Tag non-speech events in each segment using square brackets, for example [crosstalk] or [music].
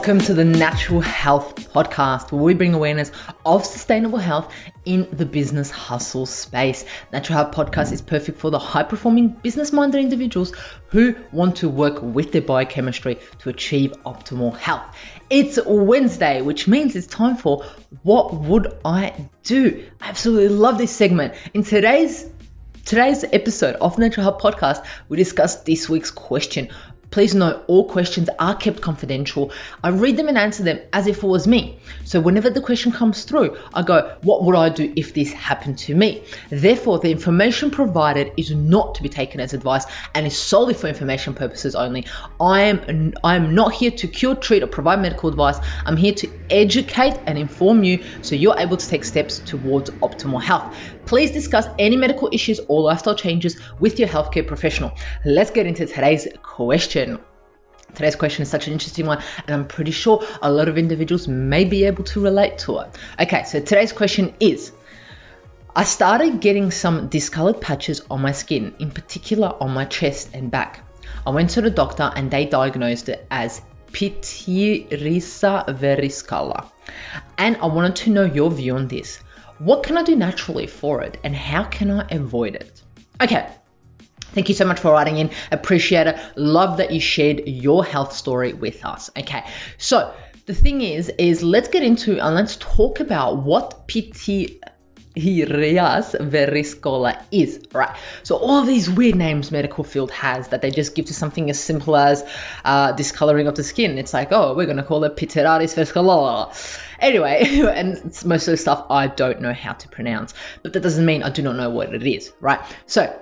Welcome to the Natural Health Podcast, where we bring awareness of sustainable health in the business hustle space. Natural Health Podcast is perfect for the high performing business minded individuals who want to work with their biochemistry to achieve optimal health. It's Wednesday, which means it's time for What Would I Do? I absolutely love this segment. In today's Today's episode of Natural Health Podcast, we discuss this week's question Please note all questions are kept confidential. I read them and answer them as if it was me. So whenever the question comes through, I go, What would I do if this happened to me? Therefore, the information provided is not to be taken as advice and is solely for information purposes only. I am I am not here to cure, treat, or provide medical advice. I'm here to educate and inform you so you're able to take steps towards optimal health. Please discuss any medical issues or lifestyle changes with your healthcare professional. Let's get into today's question. Today's question is such an interesting one, and I'm pretty sure a lot of individuals may be able to relate to it. Okay, so today's question is I started getting some discolored patches on my skin, in particular on my chest and back. I went to the doctor and they diagnosed it as pityriasis verrucosa. And I wanted to know your view on this. What can I do naturally for it and how can I avoid it? Okay, Thank you so much for writing in. Appreciate it. Love that you shared your health story with us. Okay, so the thing is, is let's get into and let's talk about what PT Hirias verrucosa is, right? So all these weird names medical field has that they just give to something as simple as uh, discoloring of the skin. It's like, oh, we're gonna call it pityriasis Veriscola. Anyway, [laughs] and most of the stuff I don't know how to pronounce, but that doesn't mean I do not know what it is, right? So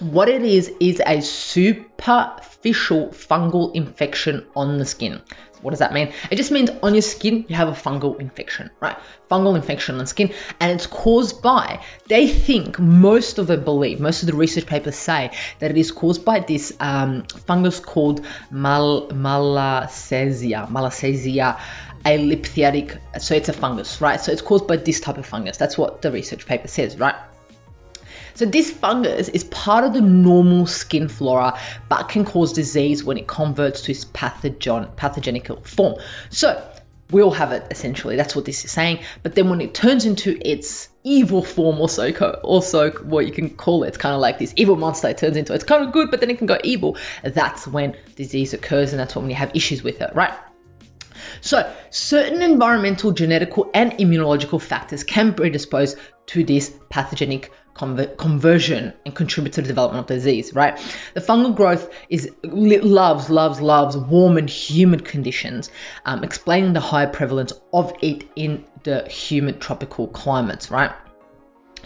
what it is is a superficial fungal infection on the skin. What does that mean? It just means on your skin you have a fungal infection, right? Fungal infection on skin, and it's caused by, they think, most of them believe, most of the research papers say that it is caused by this um, fungus called mal- Malassezia, Malassezia elliptiatic. So it's a fungus, right? So it's caused by this type of fungus. That's what the research paper says, right? So this fungus is part of the normal skin flora, but can cause disease when it converts to its pathogen, pathogenic form. So we all have it essentially. That's what this is saying. But then when it turns into its evil form, also, also what you can call it, it's kind of like this evil monster. It turns into it's kind of good, but then it can go evil. That's when disease occurs, and that's when we have issues with it, right? So, certain environmental, genetical, and immunological factors can predispose to this pathogenic conver- conversion and contribute to the development of disease, right? The fungal growth is loves, loves, loves warm and humid conditions, um, explaining the high prevalence of it in the humid tropical climates, right?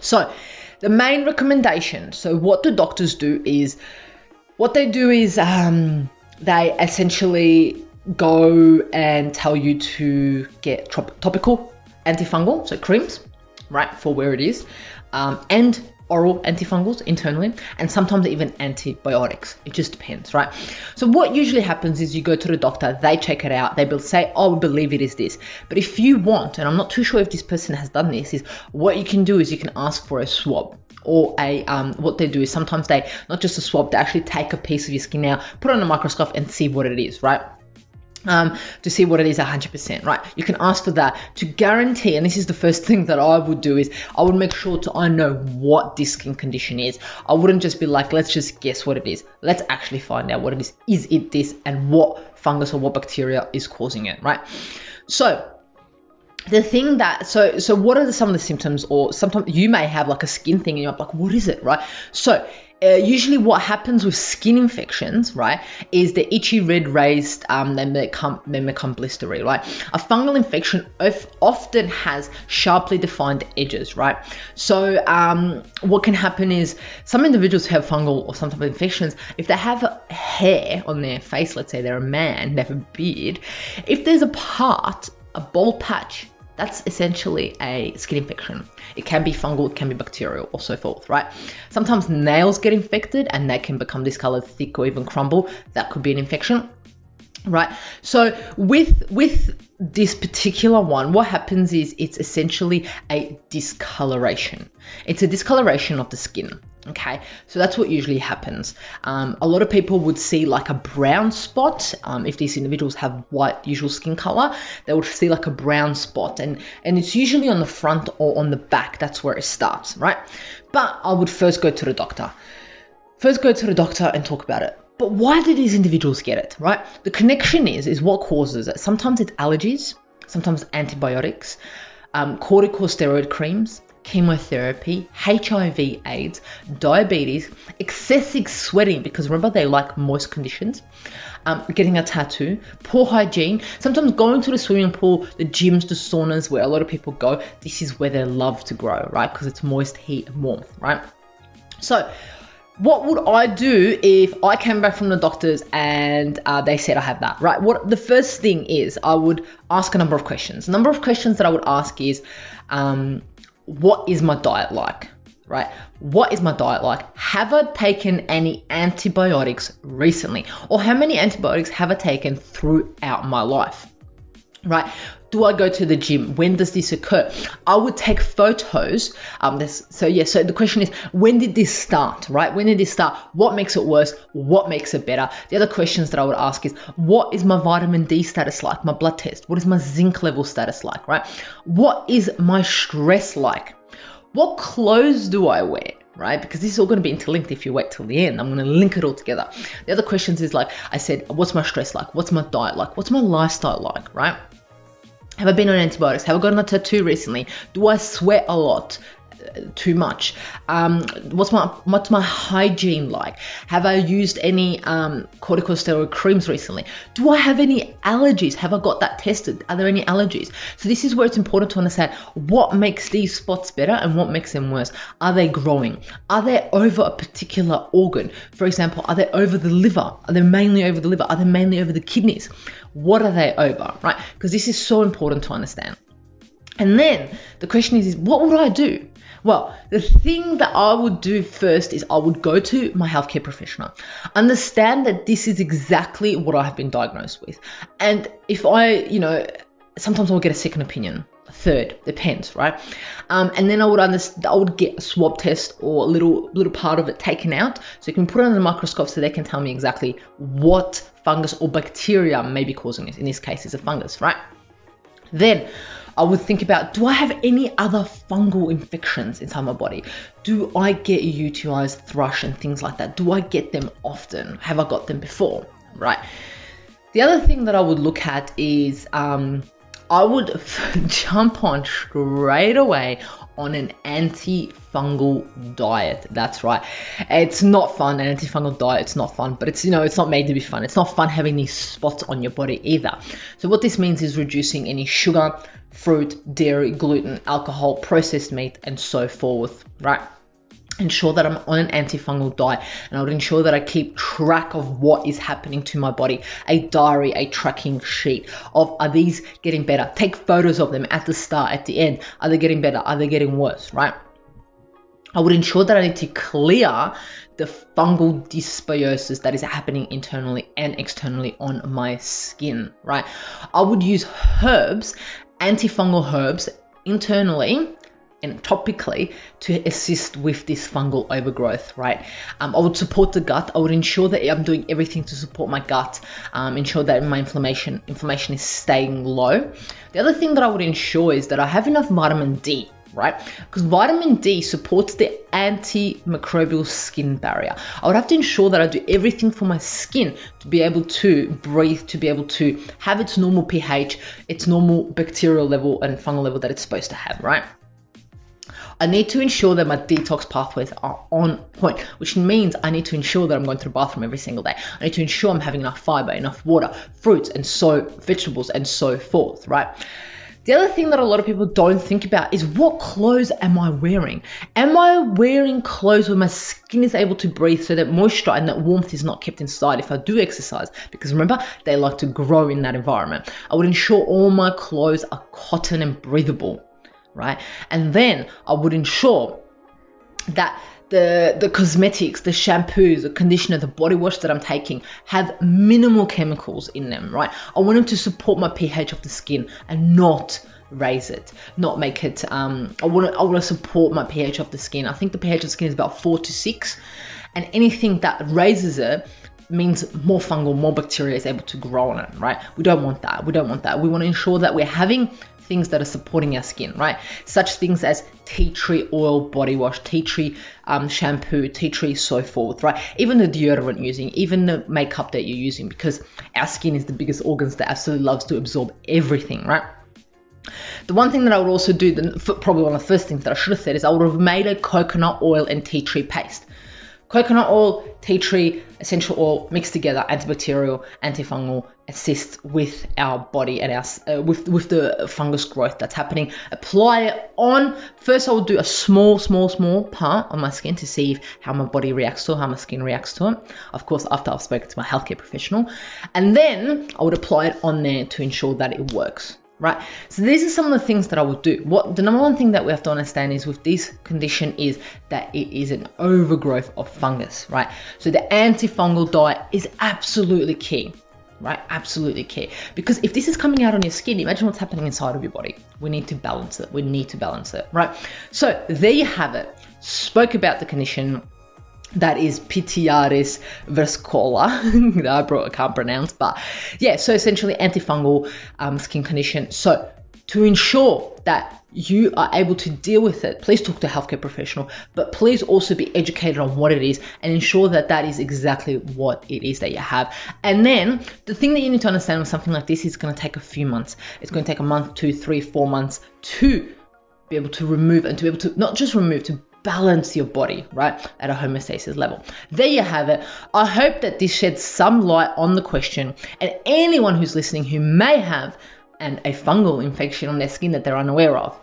So, the main recommendation so, what the doctors do is what they do is um, they essentially go and tell you to get trop- topical antifungal, so creams, right, for where it is, um, and oral antifungals internally, and sometimes even antibiotics. It just depends, right? So, what usually happens is you go to the doctor, they check it out, they will say, Oh, we believe it is this. But if you want, and I'm not too sure if this person has done this, is what you can do is you can ask for a swab or a um, what they do is sometimes they not just a swab they actually take a piece of your skin now put on a microscope and see what it is right um, to see what it is 100% right? You can ask for that to guarantee and this is the first thing that i would do is i would make sure to i know what this skin condition is. I wouldn't just be like let's just guess what it is. Let's actually find out what it is. Is it this and what fungus or what bacteria is causing it right? So the thing that so so what are the, some of the symptoms or sometimes you may have like a skin thing and you're like what is it right? So uh, usually what happens with skin infections, right, is the itchy red raised, um, become then become blistery, right? A fungal infection often has sharply defined edges, right? So um, what can happen is some individuals who have fungal or some type of infections. If they have hair on their face, let's say they're a man, they have a beard, if there's a part, a bald patch that's essentially a skin infection. It can be fungal, it can be bacterial, or so forth, right? Sometimes nails get infected and they can become discolored, thick, or even crumble. That could be an infection right so with with this particular one what happens is it's essentially a discoloration it's a discoloration of the skin Okay, so that's what usually happens. Um, a lot of people would see like a brown spot. Um, if these individuals have white usual skin color, they would see like a brown spot, and and it's usually on the front or on the back. That's where it starts, right? But I would first go to the doctor. First, go to the doctor and talk about it. But why do these individuals get it, right? The connection is is what causes it. Sometimes it's allergies, sometimes antibiotics, um, corticosteroid creams, chemotherapy, HIV, AIDS, diabetes, excessive sweating, because remember they like moist conditions, um, getting a tattoo, poor hygiene, sometimes going to the swimming pool, the gyms, the saunas where a lot of people go. This is where they love to grow, right? Because it's moist, heat, and warmth, right? So, what would I do if I came back from the doctors and uh, they said I have that, right? What the first thing is, I would ask a number of questions. A number of questions that I would ask is, um, what is my diet like? Right? What is my diet like? Have I taken any antibiotics recently? Or how many antibiotics have I taken throughout my life? Right? Do I go to the gym? When does this occur? I would take photos. Um, so yeah. So the question is, when did this start? Right? When did this start? What makes it worse? What makes it better? The other questions that I would ask is, what is my vitamin D status like? My blood test. What is my zinc level status like? Right? What is my stress like? What clothes do I wear? right? Because this is all going to be interlinked if you wait till the end. I'm going to link it all together. The other questions is like I said, what's my stress like? What's my diet like? What's my lifestyle like, right? Have I been on antibiotics? Have I gotten a tattoo recently? Do I sweat a lot? Too much. Um, what's my what's my hygiene like? Have I used any um, corticosteroid creams recently? Do I have any allergies? Have I got that tested? Are there any allergies? So this is where it's important to understand what makes these spots better and what makes them worse. Are they growing? Are they over a particular organ? For example, are they over the liver? Are they mainly over the liver? Are they mainly over the kidneys? What are they over, right? Because this is so important to understand. And then the question is, is, what would I do? Well, the thing that I would do first is I would go to my healthcare professional, understand that this is exactly what I have been diagnosed with. And if I, you know, sometimes I'll get a second opinion, third, depends, right? Um, and then I would understand, I would get a swab test or a little little part of it taken out, so you can put it under the microscope so they can tell me exactly what fungus or bacteria may be causing it. In this case, it's a fungus, right? Then I would think about do I have any other fungal infections inside my body? Do I get UTIs, thrush, and things like that? Do I get them often? Have I got them before? Right. The other thing that I would look at is um, I would [laughs] jump on straight away on an antifungal diet. That's right. It's not fun. An antifungal diet, it's not fun, but it's, you know, it's not made to be fun. It's not fun having these spots on your body either. So what this means is reducing any sugar, fruit, dairy, gluten, alcohol, processed meat, and so forth, right? Ensure that I'm on an antifungal diet and I would ensure that I keep track of what is happening to my body, a diary, a tracking sheet of are these getting better? Take photos of them at the start, at the end. Are they getting better? Are they getting worse? Right? I would ensure that I need to clear the fungal dysbiosis that is happening internally and externally on my skin, right? I would use herbs, antifungal herbs internally and topically to assist with this fungal overgrowth, right? Um, I would support the gut. I would ensure that I'm doing everything to support my gut, um, ensure that my inflammation inflammation is staying low. The other thing that I would ensure is that I have enough vitamin D. Right? Because vitamin D supports the antimicrobial skin barrier. I would have to ensure that I do everything for my skin to be able to breathe, to be able to have its normal pH, its normal bacterial level and fungal level that it's supposed to have, right? I need to ensure that my detox pathways are on point, which means I need to ensure that I'm going to the bathroom every single day. I need to ensure I'm having enough fiber, enough water, fruits, and so vegetables, and so forth, right? The other thing that a lot of people don't think about is what clothes am I wearing? Am I wearing clothes where my skin is able to breathe so that moisture and that warmth is not kept inside if I do exercise? Because remember, they like to grow in that environment. I would ensure all my clothes are cotton and breathable right? And then I would ensure that the the cosmetics, the shampoos, the conditioner, the body wash that I'm taking have minimal chemicals in them, right? I want them to support my pH of the skin and not raise it, not make it. Um, I want to I want to support my pH of the skin. I think the pH of the skin is about four to six, and anything that raises it means more fungal, more bacteria is able to grow on it, right? We don't want that. We don't want that. We want to ensure that we're having things that are supporting our skin, right? Such things as tea tree oil body wash, tea tree um, shampoo, tea tree so forth, right? Even the deodorant you're using, even the makeup that you're using, because our skin is the biggest organs that absolutely loves to absorb everything, right? The one thing that I would also do, the, probably one of the first things that I should have said, is I would have made a coconut oil and tea tree paste. Coconut oil, tea tree, essential oil mixed together, antibacterial, antifungal, assists with our body and our uh, with with the fungus growth that's happening. Apply it on. First, I will do a small, small, small part on my skin to see if, how my body reacts to it, how my skin reacts to it. Of course, after I've spoken to my healthcare professional, and then I would apply it on there to ensure that it works right? So these are some of the things that I would do. What the number one thing that we have to understand is with this condition is that it is an overgrowth of fungus, right? So the antifungal diet is absolutely key. Right, absolutely key. Because if this is coming out on your skin, imagine what's happening inside of your body. We need to balance it. We need to balance it, right? So there you have it. Spoke about the condition, that is Pityriasis versicolor that [laughs] I brought I can't pronounce, but yeah, so essentially antifungal um, skin condition. So to ensure that you are able to deal with it, please talk to a healthcare professional, but please also be educated on what it is and ensure that that is exactly what it is that you have. And then the thing that you need to understand with something like this is going to take a few months. It's going to take a month, two, three, four months to be able to remove and to be able to not just remove, to balance your body, right, at a homeostasis level. There you have it. I hope that this sheds some light on the question, and anyone who's listening who may have an, a fungal infection on their skin that they're unaware of.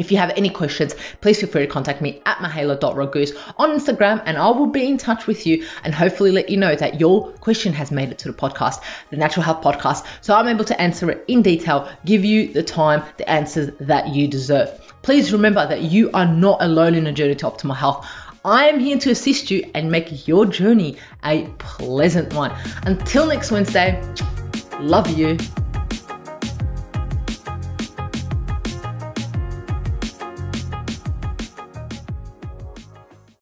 If you have any questions, please feel free to contact me at mihaela.raguz on Instagram and I will be in touch with you and hopefully let you know that your question has made it to the podcast, the Natural Health Podcast, so I'm able to answer it in detail, give you the time, the answers that you deserve. Please remember that you are not alone in a journey to optimal health. I am here to assist you and make your journey a pleasant one. Until next Wednesday, love you